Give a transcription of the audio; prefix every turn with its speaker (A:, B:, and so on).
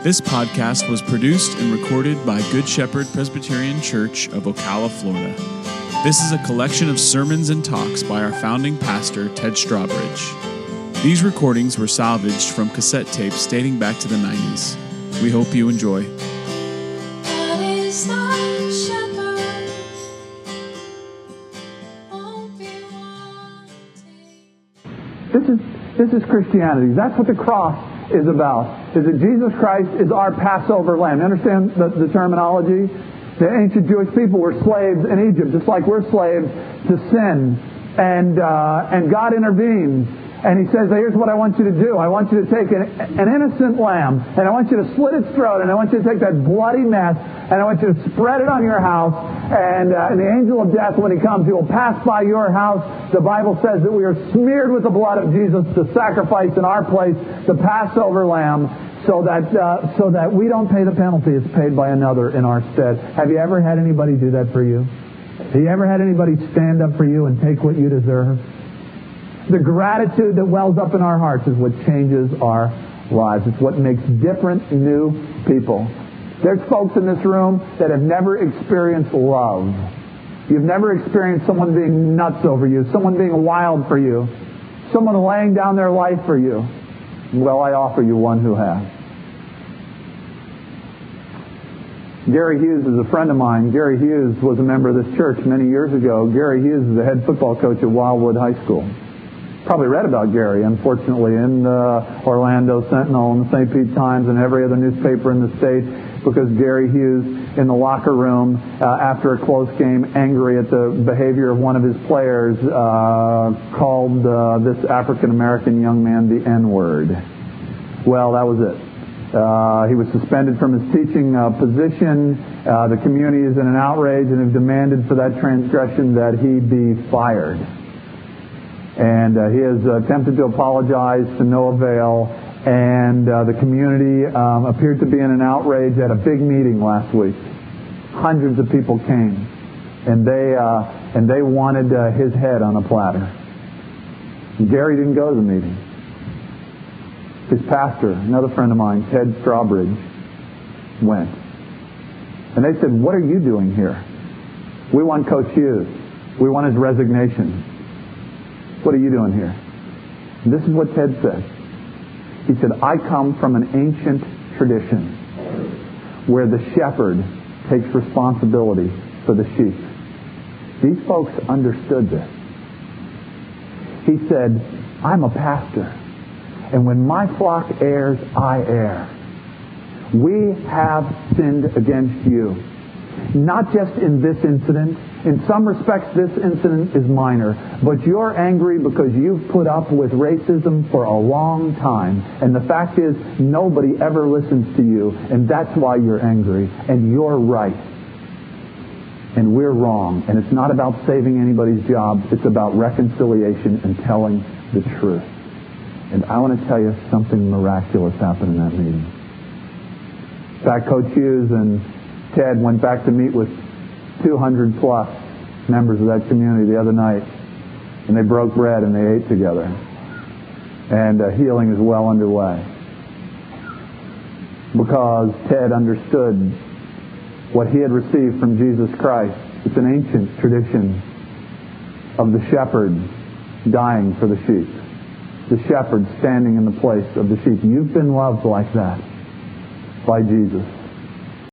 A: This podcast was produced and recorded by Good Shepherd Presbyterian Church of Ocala, Florida. This is a collection of sermons and talks by our founding pastor, Ted Strawbridge. These recordings were salvaged from cassette tapes dating back to the 90s. We hope you enjoy.
B: God is shepherd, won't be wanting.
C: This is, this is Christianity. That's what the cross is about. Is that Jesus Christ is our Passover lamb. You understand the, the terminology? The ancient Jewish people were slaves in Egypt, just like we're slaves to sin. And, uh, and God intervenes. And he says, here's what I want you to do. I want you to take an, an innocent lamb, and I want you to slit its throat, and I want you to take that bloody mess, and I want you to spread it on your house. And, uh, and the angel of death, when he comes, he will pass by your house. The Bible says that we are smeared with the blood of Jesus to sacrifice in our place the Passover lamb so that, uh, so that we don't pay the penalty. It's paid by another in our stead. Have you ever had anybody do that for you? Have you ever had anybody stand up for you and take what you deserve? The gratitude that wells up in our hearts is what changes our lives. It's what makes different new people. There's folks in this room that have never experienced love. You've never experienced someone being nuts over you, someone being wild for you, someone laying down their life for you. Well, I offer you one who has. Gary Hughes is a friend of mine. Gary Hughes was a member of this church many years ago. Gary Hughes is the head football coach at Wildwood High School probably read about Gary, unfortunately, in the Orlando Sentinel and the St. Pete Times and every other newspaper in the state because Gary Hughes in the locker room uh, after a close game, angry at the behavior of one of his players, uh, called uh, this African American young man the N word. Well, that was it. Uh, he was suspended from his teaching uh, position. Uh, the community is in an outrage and have demanded for that transgression that he be fired and he has attempted to apologize to no avail. And uh, the community um, appeared to be in an outrage at a big meeting last week. Hundreds of people came, and they uh, and they wanted uh, his head on a platter. Gary didn't go to the meeting. His pastor, another friend of mine, Ted Strawbridge, went. And they said, "What are you doing here? We want Coach Hughes. We want his resignation." What are you doing here? And this is what Ted said. He said, I come from an ancient tradition where the shepherd takes responsibility for the sheep. These folks understood this. He said, I'm a pastor, and when my flock errs, I err. We have sinned against you. Not just in this incident, in some respects, this incident is minor, but you're angry because you've put up with racism for a long time. And the fact is, nobody ever listens to you, and that's why you're angry. And you're right. And we're wrong. And it's not about saving anybody's job, it's about reconciliation and telling the truth. And I want to tell you something miraculous happened in that meeting. In fact, Coach Hughes and Ted went back to meet with 200 plus members of that community the other night, and they broke bread and they ate together. And uh, healing is well underway. Because Ted understood what he had received from Jesus Christ. It's an ancient tradition of the shepherd dying for the sheep. The shepherd standing in the place of the sheep. You've been loved like that by Jesus.